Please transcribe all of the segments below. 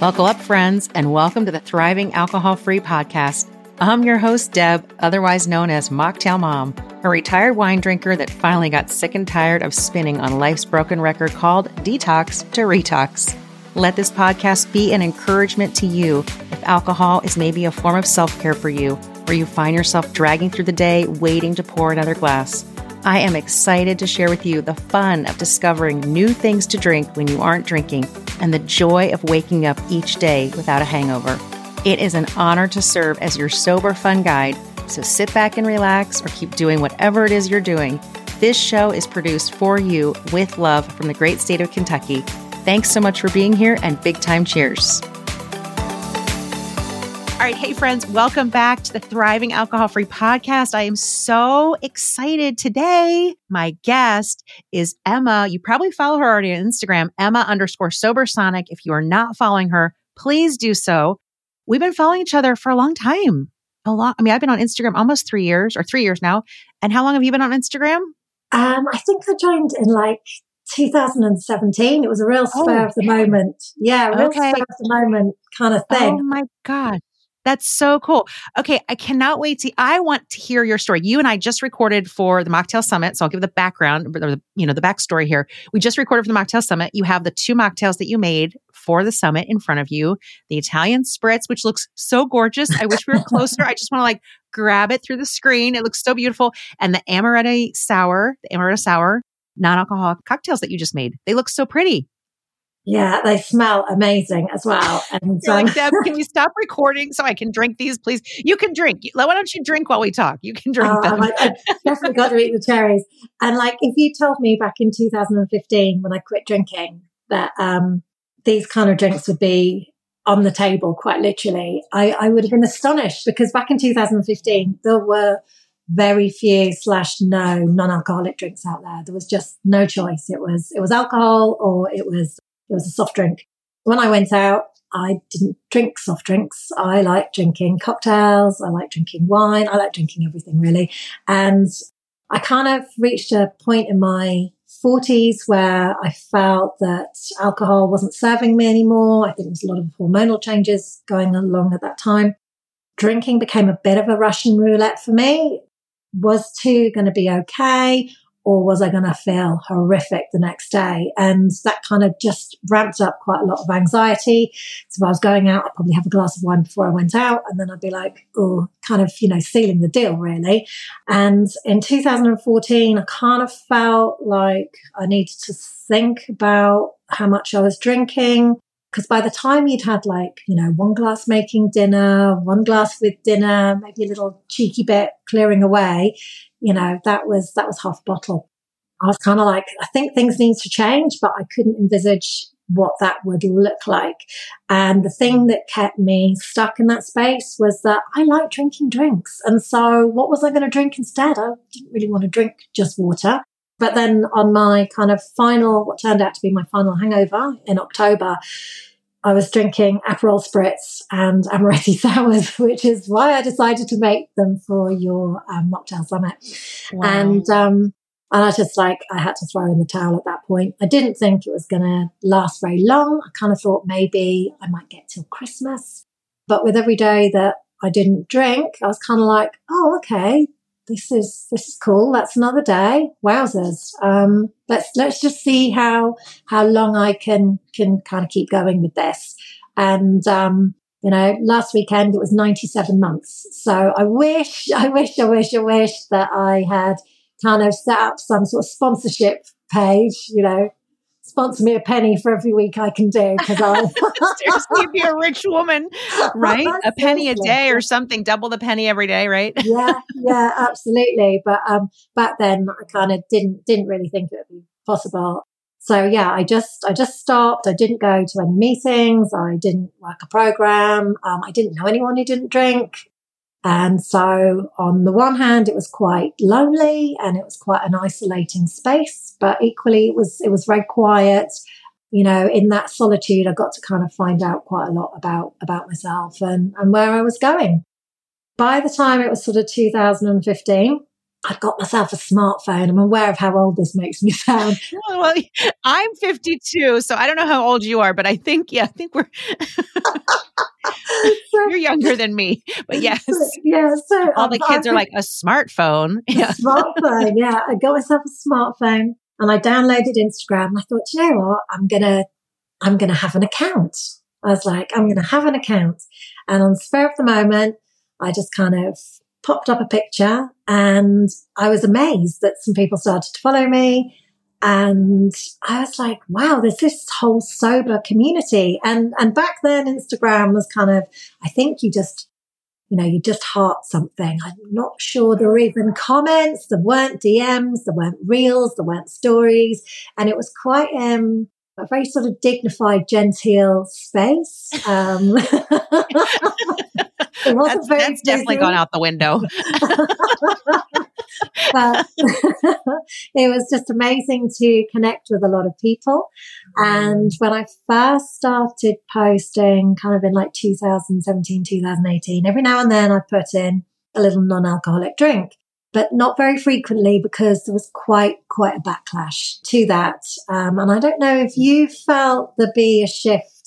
Buckle up, friends, and welcome to the Thriving Alcohol Free Podcast. I'm your host, Deb, otherwise known as Mocktail Mom, a retired wine drinker that finally got sick and tired of spinning on life's broken record called Detox to Retox. Let this podcast be an encouragement to you if alcohol is maybe a form of self care for you, where you find yourself dragging through the day waiting to pour another glass. I am excited to share with you the fun of discovering new things to drink when you aren't drinking and the joy of waking up each day without a hangover. It is an honor to serve as your sober fun guide, so sit back and relax or keep doing whatever it is you're doing. This show is produced for you with love from the great state of Kentucky. Thanks so much for being here and big time cheers. All right. Hey, friends, welcome back to the Thriving Alcohol Free Podcast. I am so excited today. My guest is Emma. You probably follow her already on Instagram, Emma underscore Sober Sonic. If you are not following her, please do so. We've been following each other for a long time. A long, I mean, I've been on Instagram almost three years or three years now. And how long have you been on Instagram? Um, I think I joined in like 2017. It was a real spur oh. of the moment. Yeah, real okay. spur of the moment kind of thing. Oh my God. That's so cool. Okay, I cannot wait to. I want to hear your story. You and I just recorded for the Mocktail Summit, so I'll give the background, or the, you know, the backstory here. We just recorded for the Mocktail Summit. You have the two mocktails that you made for the summit in front of you. The Italian Spritz, which looks so gorgeous. I wish we were closer. I just want to like grab it through the screen. It looks so beautiful. And the Amaretto Sour, the Amaretto Sour non-alcoholic cocktails that you just made. They look so pretty. Yeah, they smell amazing as well. And um, like, Deb, can you stop recording so I can drink these, please? You can drink. Why don't you drink while we talk? You can drink oh, them. I definitely got to eat the cherries. And like, if you told me back in 2015 when I quit drinking that um, these kind of drinks would be on the table, quite literally, I, I would have been astonished because back in 2015 there were very few slash no non-alcoholic drinks out there. There was just no choice. It was it was alcohol or it was it was a soft drink. When I went out, I didn't drink soft drinks. I like drinking cocktails. I like drinking wine. I like drinking everything really. And I kind of reached a point in my 40s where I felt that alcohol wasn't serving me anymore. I think there was a lot of hormonal changes going along at that time. Drinking became a bit of a Russian roulette for me. Was two going to be okay? Or was I going to feel horrific the next day? And that kind of just ramped up quite a lot of anxiety. So if I was going out, I'd probably have a glass of wine before I went out. And then I'd be like, oh, kind of, you know, sealing the deal really. And in 2014, I kind of felt like I needed to think about how much I was drinking. Because by the time you'd had like, you know, one glass making dinner, one glass with dinner, maybe a little cheeky bit clearing away, you know, that was, that was half a bottle. I was kind of like, I think things need to change, but I couldn't envisage what that would look like. And the thing that kept me stuck in that space was that I like drinking drinks. And so what was I going to drink instead? I didn't really want to drink just water. But then on my kind of final, what turned out to be my final hangover in October, I was drinking Aperol Spritz and Amaretti Sours, which is why I decided to make them for your um, mocktail summit. Wow. And, um, and I just like, I had to throw in the towel at that point. I didn't think it was going to last very long. I kind of thought maybe I might get till Christmas. But with every day that I didn't drink, I was kind of like, oh, okay, this is this is cool. That's another day. Wowzers. Um, let's let's just see how how long I can can kind of keep going with this. And um, you know, last weekend it was 97 months. So I wish, I wish, I wish, I wish that I had kind of set up some sort of sponsorship page, you know, sponsor me a penny for every week I can do because I seriously be a rich woman, right? a penny a day or something, double the penny every day, right? yeah, yeah, absolutely. But um, back then I kind of didn't didn't really think it would be possible. So yeah, I just I just stopped. I didn't go to any meetings. I didn't work a program. Um, I didn't know anyone who didn't drink. And so on the one hand, it was quite lonely and it was quite an isolating space, but equally it was, it was very quiet. You know, in that solitude, I got to kind of find out quite a lot about, about myself and, and where I was going. By the time it was sort of 2015, I'd got myself a smartphone. I'm aware of how old this makes me sound. well, I'm 52, so I don't know how old you are, but I think, yeah, I think we're. Younger than me, but yes. Yeah. So all um, the kids are like a smartphone. Yeah. smartphone. Yeah. I got myself a smartphone and I downloaded Instagram. I thought, you know what? I'm going to, I'm going to have an account. I was like, I'm going to have an account. And on the spur of the moment, I just kind of popped up a picture and I was amazed that some people started to follow me. And I was like, wow, there's this whole sober community. And, and back then Instagram was kind of, I think you just, you know, you just heart something. I'm not sure there were even comments. There weren't DMs. There weren't reels. There weren't stories. And it was quite, um, a very sort of dignified, genteel space. Um, it wasn't that's, very that's definitely gone out the window. but it was just amazing to connect with a lot of people. And when I first started posting, kind of in like 2017, 2018, every now and then I put in a little non-alcoholic drink but not very frequently because there was quite quite a backlash to that. Um, and I don't know if you felt there be a shift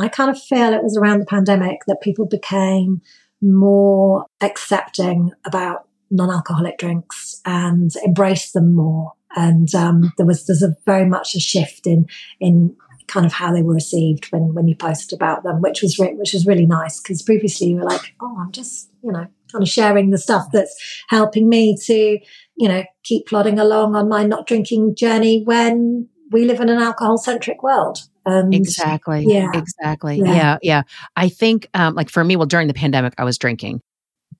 I kind of feel it was around the pandemic that people became more accepting about non-alcoholic drinks and embrace them more. And um, there was there's a very much a shift in in kind of how they were received when when you posted about them, which was re- which was really nice because previously you were like, oh, I'm just you know kind of sharing the stuff that's helping me to you know keep plodding along on my not drinking journey when we live in an alcohol centric world. And exactly. Yeah. Exactly. Yeah. Yeah. yeah. I think, um, like for me, well, during the pandemic, I was drinking,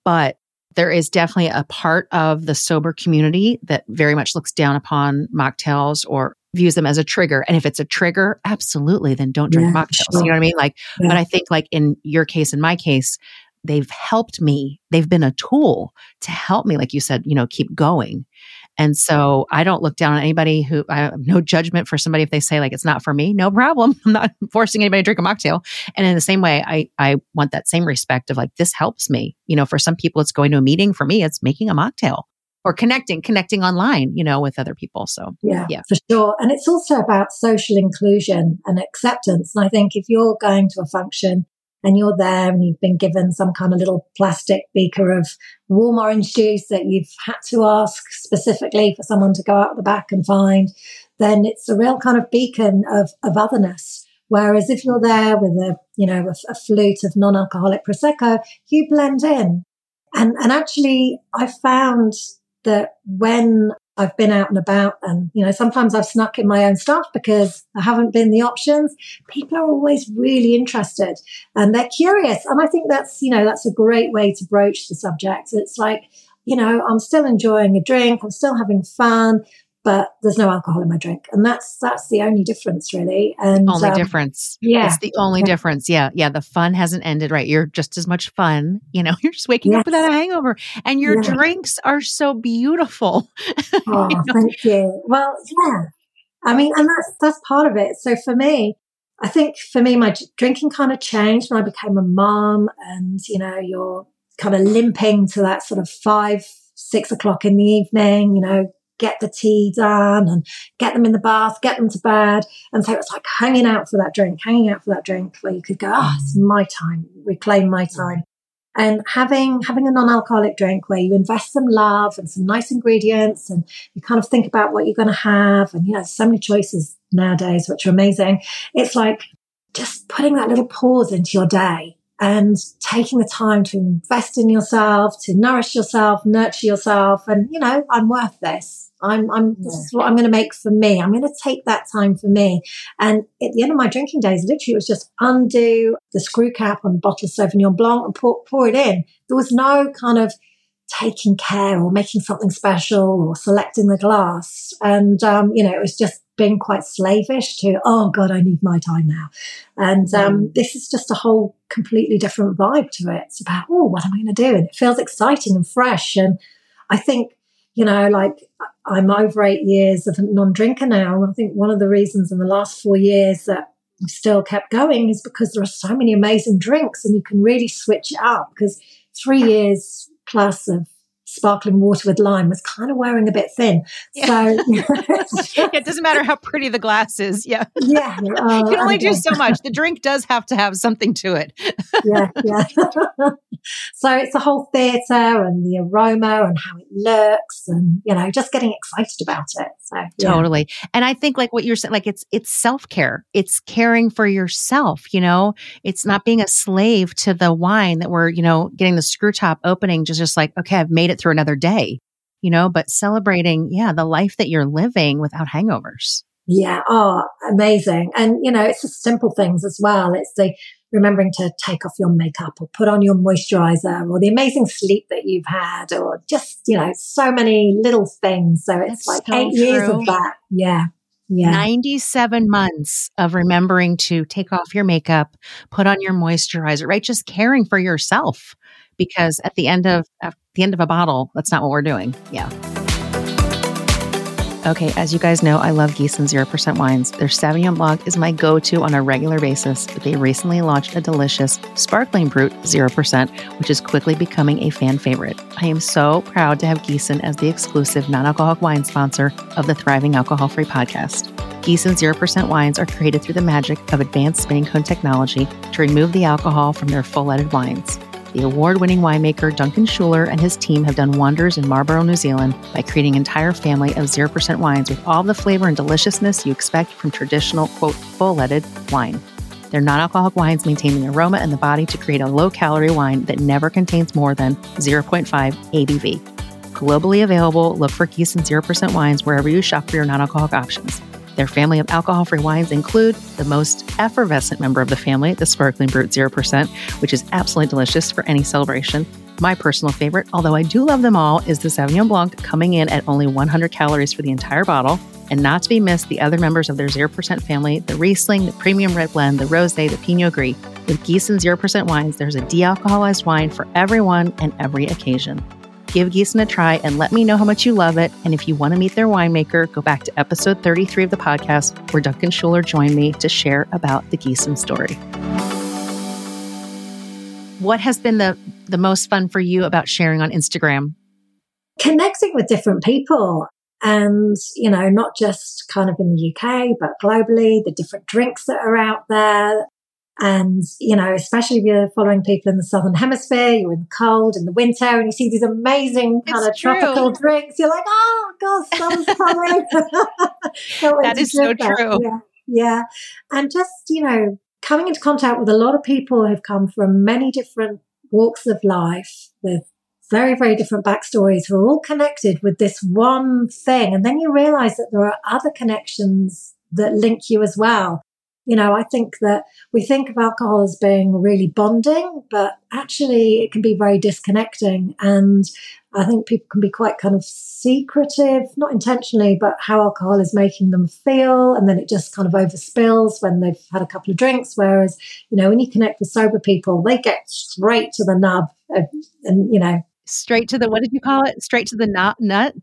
but there is definitely a part of the sober community that very much looks down upon mocktails or views them as a trigger. And if it's a trigger, absolutely, then don't drink yeah, mocktails. Sure. You know what I mean? Like, yeah. but I think like in your case, in my case, they've helped me. They've been a tool to help me, like you said, you know, keep going. And so I don't look down on anybody who I have no judgment for somebody if they say like it's not for me, no problem. I'm not forcing anybody to drink a mocktail. And in the same way, I I want that same respect of like this helps me. You know, for some people it's going to a meeting. For me, it's making a mocktail or connecting, connecting online, you know, with other people. So yeah, yeah, for sure. And it's also about social inclusion and acceptance. And I think if you're going to a function and you're there and you've been given some kind of little plastic beaker of warm orange juice that you've had to ask specifically for someone to go out the back and find, then it's a real kind of beacon of, of otherness. Whereas if you're there with a, you know, a, a flute of non-alcoholic prosecco, you blend in. And, and actually I found that when I've been out and about and, you know, sometimes I've snuck in my own stuff because I haven't been the options. People are always really interested and they're curious. And I think that's, you know, that's a great way to broach the subject. It's like, you know, I'm still enjoying a drink. I'm still having fun but there's no alcohol in my drink. And that's, that's the only difference really. And only um, difference. Yeah. It's the only yeah. difference. Yeah. Yeah. The fun hasn't ended, right? You're just as much fun. You know, you're just waking yes. up without a hangover and your yeah. drinks are so beautiful. Oh, you know? thank you. Well, yeah. I mean, and that's, that's part of it. So for me, I think for me, my drinking kind of changed when I became a mom and, you know, you're kind of limping to that sort of five, six o'clock in the evening, you know, get the tea done and get them in the bath, get them to bed. And so it was like hanging out for that drink, hanging out for that drink where you could go, oh, it's mm. my time, reclaim my time. And having, having a non-alcoholic drink where you invest some love and some nice ingredients and you kind of think about what you're going to have. And, you know, so many choices nowadays, which are amazing. It's like just putting that little pause into your day and taking the time to invest in yourself, to nourish yourself, nurture yourself. And, you know, I'm worth this. I'm, I'm, yeah. this is what I'm going to make for me. I'm going to take that time for me. And at the end of my drinking days, literally it was just undo the screw cap on the bottle of Sauvignon Blanc and pour, pour it in. There was no kind of taking care or making something special or selecting the glass. And, um, you know, it was just being quite slavish to, oh God, I need my time now. And um, mm. this is just a whole completely different vibe to it. It's about, oh, what am I going to do? And it feels exciting and fresh. And I think you know, like I'm over eight years of a non-drinker now. And I think one of the reasons in the last four years that we still kept going is because there are so many amazing drinks and you can really switch it up because three years plus of sparkling water with lime was kind of wearing a bit thin. Yeah. So it doesn't matter how pretty the glass is. Yeah. Yeah. Uh, you can only do so much. The drink does have to have something to it. yeah. Yeah. so it's the whole theatre and the aroma and how it looks and, you know, just getting excited about it. So yeah. totally. And I think like what you're saying, like it's, it's self care. It's caring for yourself, you know, it's not being a slave to the wine that we're, you know, getting the screw top opening, just, just like, okay, I've made it through another day, you know, but celebrating, yeah, the life that you're living without hangovers. Yeah. Oh, amazing. And, you know, it's the simple things as well. It's the remembering to take off your makeup or put on your moisturizer or the amazing sleep that you've had or just, you know, so many little things. So it's That's like so eight true. years of that. Yeah. Yeah. 97 months of remembering to take off your makeup, put on your moisturizer, right? Just caring for yourself because at the end of at the end of a bottle, that's not what we're doing. Yeah. Okay, as you guys know, I love Giesen 0% wines. Their Sauvignon Blanc is my go to on a regular basis, but they recently launched a delicious sparkling brut 0%, which is quickly becoming a fan favorite. I am so proud to have Giesen as the exclusive non alcoholic wine sponsor of the Thriving Alcohol Free podcast. Giesen 0% wines are created through the magic of advanced spinning cone technology to remove the alcohol from their full leaded wines. The award winning winemaker Duncan Shouler and his team have done wonders in Marlborough, New Zealand by creating an entire family of 0% wines with all the flavor and deliciousness you expect from traditional, quote, full leaded wine. Their non alcoholic wines maintain the aroma and the body to create a low calorie wine that never contains more than 0.5 ABV. Globally available, look for Giesen 0% wines wherever you shop for your non alcoholic options. Their family of alcohol free wines include the most effervescent member of the family, the Sparkling Brut 0%, which is absolutely delicious for any celebration. My personal favorite, although I do love them all, is the Sauvignon Blanc coming in at only 100 calories for the entire bottle. And not to be missed, the other members of their 0% family, the Riesling, the Premium Red Blend, the Rosé, the Pinot Gris. With Giesen 0% wines, there's a de alcoholized wine for everyone and every occasion. Give Giesen a try and let me know how much you love it. And if you want to meet their winemaker, go back to episode 33 of the podcast where Duncan Shouler joined me to share about the Giesen story. What has been the, the most fun for you about sharing on Instagram? Connecting with different people and, you know, not just kind of in the UK, but globally, the different drinks that are out there, and, you know, especially if you're following people in the Southern Hemisphere, you're in the cold, in the winter, and you see these amazing kind it's of true. tropical drinks. You're like, oh, God, summer's coming. that is so that. true. Yeah. yeah. And just, you know, coming into contact with a lot of people who've come from many different walks of life with very, very different backstories who are all connected with this one thing. And then you realize that there are other connections that link you as well. You know, I think that we think of alcohol as being really bonding, but actually it can be very disconnecting. And I think people can be quite kind of secretive, not intentionally, but how alcohol is making them feel. And then it just kind of overspills when they've had a couple of drinks. Whereas, you know, when you connect with sober people, they get straight to the nub of, and, you know, straight to the, what did you call it? Straight to the nut, nut?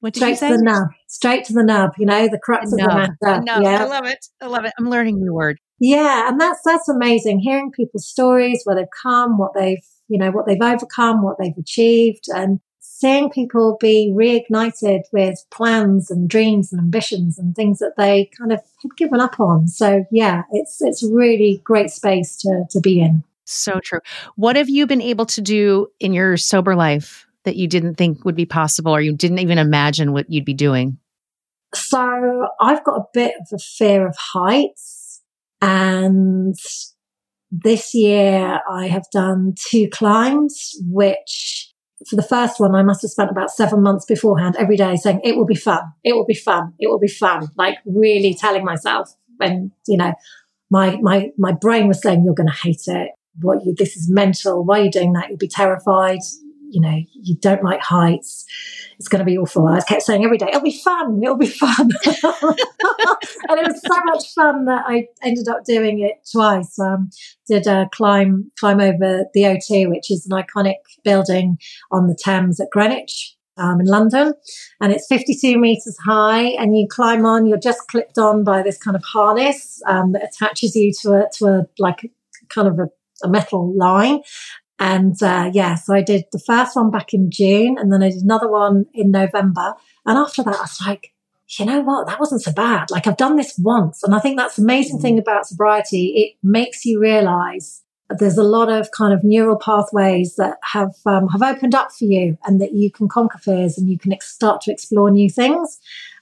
What did straight you say? to the nub, straight to the nub. You know, the crux the of the matter. The yeah, I love it. I love it. I'm learning new word. Yeah, and that's that's amazing. Hearing people's stories, where they've come, what they've you know, what they've overcome, what they've achieved, and seeing people be reignited with plans and dreams and ambitions and things that they kind of had given up on. So yeah, it's it's really great space to to be in. So true. What have you been able to do in your sober life that you didn't think would be possible or you didn't even imagine what you'd be doing? So I've got a bit of a fear of heights. And this year I have done two climbs, which for the first one, I must have spent about seven months beforehand every day saying, it will be fun. It will be fun. It will be fun. Like really telling myself when, you know, my, my, my brain was saying, you're going to hate it. What you, this is mental. Why are you doing that? You'll be terrified you know, you don't like heights. It's going to be awful. I kept saying every day, it'll be fun. It'll be fun. and it was so much fun that I ended up doing it twice. Um, did a climb, climb over the O2, which is an iconic building on the Thames at Greenwich. Um, in London, and it's 52 meters high. And you climb on. You're just clipped on by this kind of harness um, that attaches you to a to a like kind of a, a metal line, And uh, yeah, so I did the first one back in June and then I did another one in November. And after that, I was like, you know what? That wasn't so bad. Like I've done this once. And I think that's the amazing thing about sobriety. It makes you realize there's a lot of kind of neural pathways that have um, have opened up for you and that you can conquer fears and you can ex- start to explore new things.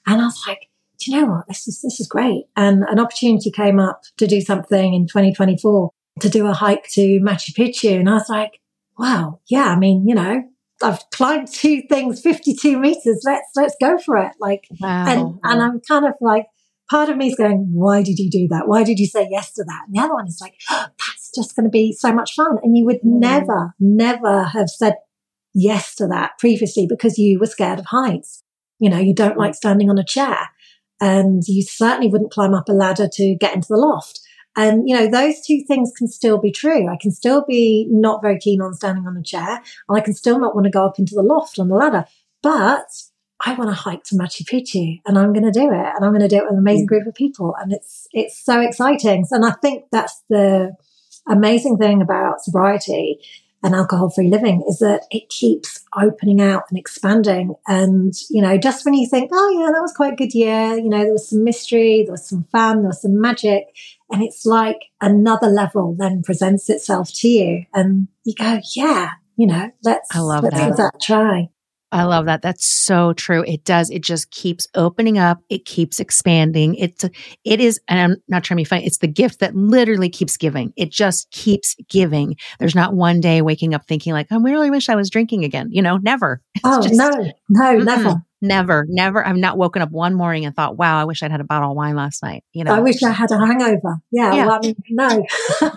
And I was like, do you know what? This is this is great. And an opportunity came up to do something in 2024 to do a hike to Machu Picchu. And I was like, wow, yeah, I mean, you know, I've climbed two things, 52 meters. Let's, let's go for it. Like, wow. and, and I'm kind of like, part of me is going, why did you do that? Why did you say yes to that? And the other one is like, oh, that's just going to be so much fun. And you would mm. never, never have said yes to that previously because you were scared of heights. You know, you don't like standing on a chair and you certainly wouldn't climb up a ladder to get into the loft. And, you know, those two things can still be true. I can still be not very keen on standing on a chair and I can still not want to go up into the loft on the ladder, but I want to hike to Machu Picchu and I'm going to do it and I'm going to do it with an amazing mm. group of people. And it's, it's so exciting. And I think that's the amazing thing about sobriety and alcohol free living is that it keeps opening out and expanding. And, you know, just when you think, oh, yeah, that was quite a good year, you know, there was some mystery, there was some fun, there was some magic. And it's like another level then presents itself to you. And you go, yeah, you know, let's, I love let's that. give that a try. I love that. That's so true. It does. It just keeps opening up. It keeps expanding. It's, it is, and I'm not trying to be funny. It's the gift that literally keeps giving. It just keeps giving. There's not one day waking up thinking like, I really wish I was drinking again. You know, never. It's oh, just, no, no, never. Never, never. I've not woken up one morning and thought, wow, I wish I'd had a bottle of wine last night. You know, I wish I had a hangover. Yeah. yeah. Well, I mean, no,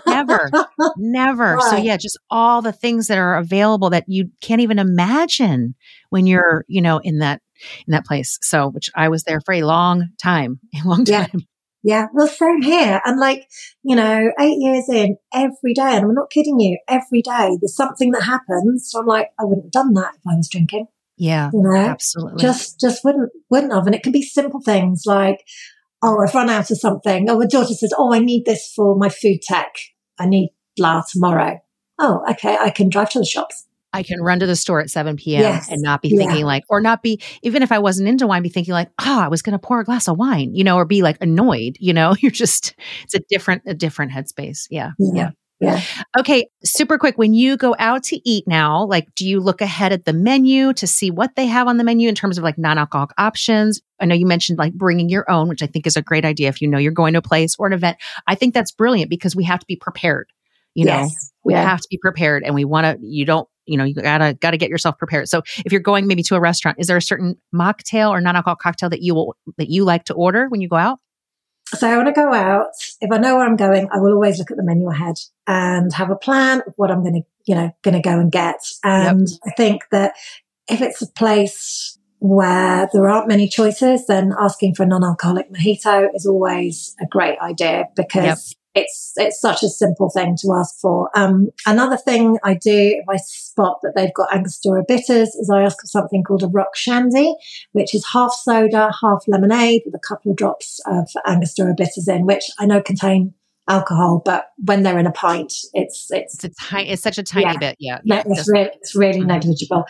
never, never. Right. So yeah, just all the things that are available that you can't even imagine when you're, you know, in that, in that place. So, which I was there for a long time, a long time. Yeah. Yeah, well, same here. And like, you know, eight years in, every day, and I'm not kidding you, every day there's something that happens. So I'm like, I wouldn't have done that if I was drinking. Yeah, you know, absolutely. Just, just wouldn't, wouldn't have. And it can be simple things like, oh, I've run out of something. Oh, my daughter says, oh, I need this for my food tech. I need blah tomorrow. Oh, okay. I can drive to the shops. I can run to the store at 7 p.m. Yes. and not be thinking yeah. like, or not be, even if I wasn't into wine, be thinking like, oh, I was going to pour a glass of wine, you know, or be like annoyed, you know, you're just, it's a different, a different headspace. Yeah. Yeah. yeah. Yeah. Okay, super quick. When you go out to eat now, like, do you look ahead at the menu to see what they have on the menu in terms of like non alcoholic options? I know you mentioned like bringing your own, which I think is a great idea if you know you're going to a place or an event. I think that's brilliant because we have to be prepared. You know, yes. we yeah. have to be prepared and we want to, you don't, you know, you gotta, gotta get yourself prepared. So if you're going maybe to a restaurant, is there a certain mocktail or non alcoholic cocktail that you will, that you like to order when you go out? So I want to go out. If I know where I'm going, I will always look at the menu ahead and have a plan of what I'm going to, you know, going to go and get. And yep. I think that if it's a place where there aren't many choices, then asking for a non-alcoholic mojito is always a great idea because it's it's such a simple thing to ask for. Um, another thing I do if I spot that they've got Angostura bitters is I ask for something called a rock shandy, which is half soda, half lemonade with a couple of drops of Angostura bitters in, which I know contain alcohol, but when they're in a pint, it's it's it's, tiny, it's such a tiny yeah, bit. Yeah, yeah it's, really, it's really mm-hmm. negligible.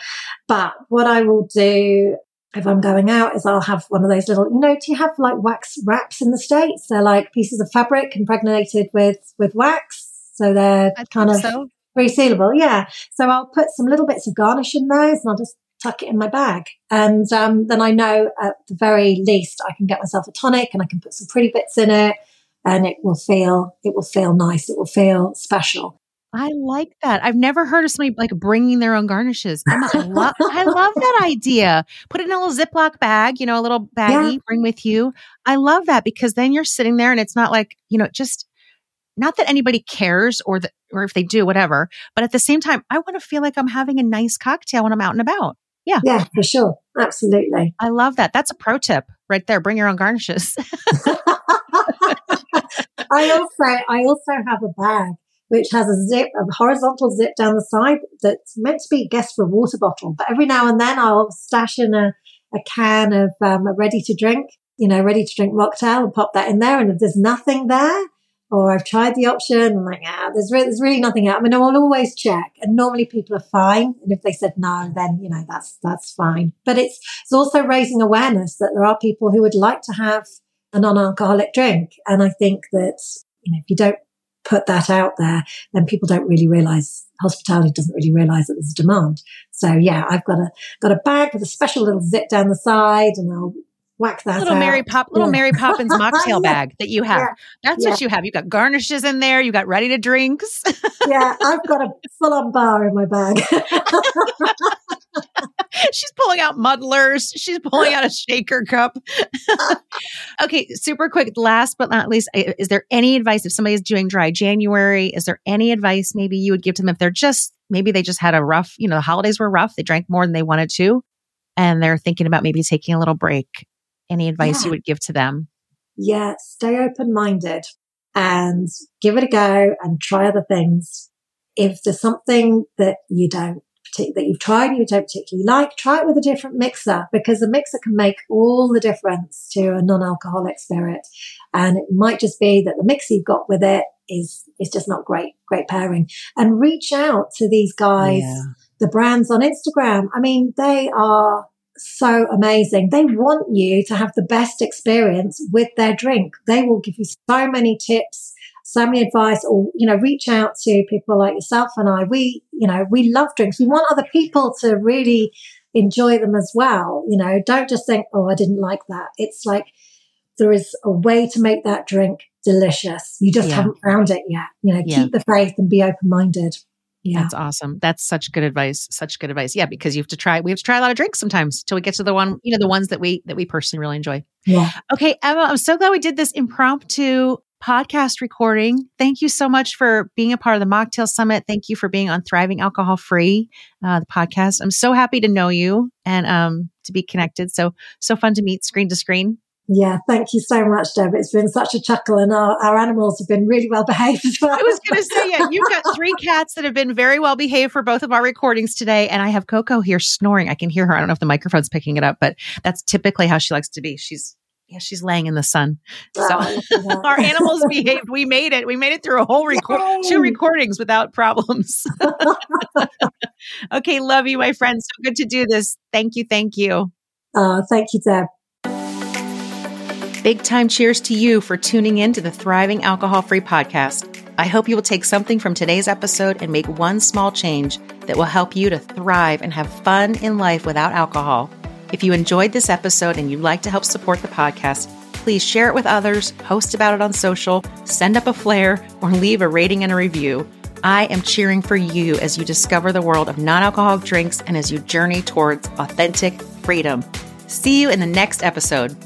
But what I will do if I'm going out is I'll have one of those little, you know, do you have like wax wraps in the States? They're like pieces of fabric impregnated with, with wax. So they're I kind of so. resealable. Yeah. So I'll put some little bits of garnish in those and I'll just tuck it in my bag. And um, then I know at the very least I can get myself a tonic and I can put some pretty bits in it and it will feel, it will feel nice. It will feel special. I like that. I've never heard of somebody like bringing their own garnishes. I, lo- I love that idea. Put it in a little Ziploc bag, you know, a little baggie, yeah. bring with you. I love that because then you're sitting there and it's not like, you know, just not that anybody cares or that, or if they do, whatever. But at the same time, I want to feel like I'm having a nice cocktail when I'm out and about. Yeah. Yeah, for sure. Absolutely. I love that. That's a pro tip right there. Bring your own garnishes. I also, I also have a bag which has a zip, a horizontal zip down the side that's meant to be, guess, for a water bottle. But every now and then I'll stash in a, a can of um, a ready to drink, you know, ready to drink mocktail and pop that in there. And if there's nothing there, or I've tried the option. I'm like, ah, there's, re- there's really nothing out. I mean, I'll always check. And normally people are fine. And if they said no, then, you know, that's, that's fine. But it's, it's also raising awareness that there are people who would like to have a non-alcoholic drink. And I think that, you know, if you don't put that out there, then people don't really realize hospitality doesn't really realize that there's a demand. So yeah, I've got a got a bag with a special little zip down the side, and I'll whack that little out. Mary Pop, little Yeah. Mary Poppins mocktail Yeah. bag that you have. Yeah. That's what you have. You've got garnishes in there. You've got ready to drinks. yeah, I've got a full on bar in my bag. She's pulling out muddlers. She's pulling out a shaker cup. okay, super quick. Last but not least, is there any advice if somebody is doing dry January? Is there any advice maybe you would give to them if they're just maybe they just had a rough, you know, the holidays were rough. They drank more than they wanted to, and they're thinking about maybe taking a little break. Any advice Yeah. you would give to them? yeah, stay open minded and give it a go and try other things. If there's something that you don't that you've tried and you don't particularly like, try it with a different mixer because the mixer can make all the difference to a non-alcoholic spirit. And it might just be that the mix you've got with it is is just not great, great pairing. And reach out to these guys Yeah. the brands on Instagram. I mean, they are so amazing. They want you to have the best experience with their drink. They will give you so many tips, so many advice, or, you know, reach out to people like yourself and I. We, you know, we love drinks. We want other people to really enjoy them as well. You know, don't just think, oh, I didn't like that. It's like, there is a way to make that drink delicious. You just Yeah. haven't found it yet. You know, Yeah. keep the faith and be open minded. Yeah. That's awesome. That's such good advice. Such good advice. Yeah, because you have to try. We have to try a lot of drinks sometimes till we get to the one, you know, the ones that we that we personally really enjoy. Yeah. Okay, Emma, I'm so glad we did this impromptu podcast recording. Thank you so much for being a part of the Mocktail Summit. Thank you for being on Thriving Alcohol Free, uh, the podcast. I'm so happy to know you and um, to be connected. So so fun to meet screen to screen. Yeah, thank you so much, Deb. It's been such a chuckle, and our, our animals have been really well behaved as well. I was going to say, yeah, you've got three cats that have been very well behaved for both of our recordings today. And I have Coco here snoring. I can hear her. I don't know if the microphone's picking it up, but that's typically how she likes to be. She's, yeah, she's laying in the sun. So Oh, look at that. our animals behaved. We made it. We made it through a whole record, two recordings without problems. okay. Love you, my friend. So good to do this. Thank you. Thank you. Oh, thank you, Deb. Big time cheers to you for tuning in to the Thriving Alcohol Free podcast. I hope you will take something from today's episode and make one small change that will help you to thrive and have fun in life without alcohol. If you enjoyed this episode and you'd like to help support the podcast, please share it with others, post about it on social, send up a flare, or leave a rating and a review. I am cheering for you as you discover the world of non alcoholic drinks and as you journey towards authentic freedom. See you in the next episode.